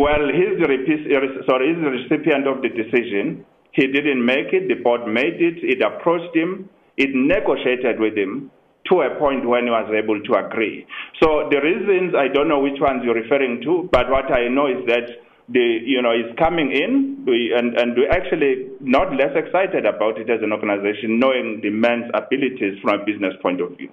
Well, he's the, er, sorry, he's the recipient of the decision. He didn't make it. The board made it. It approached him. It negotiated with him to a point when he was able to agree. So the reasons, I don't know which ones you're referring to, but what I know is that the, you know, is coming in, and, and we're actually not less excited about it as an organization, knowing the man's abilities from a business point of view.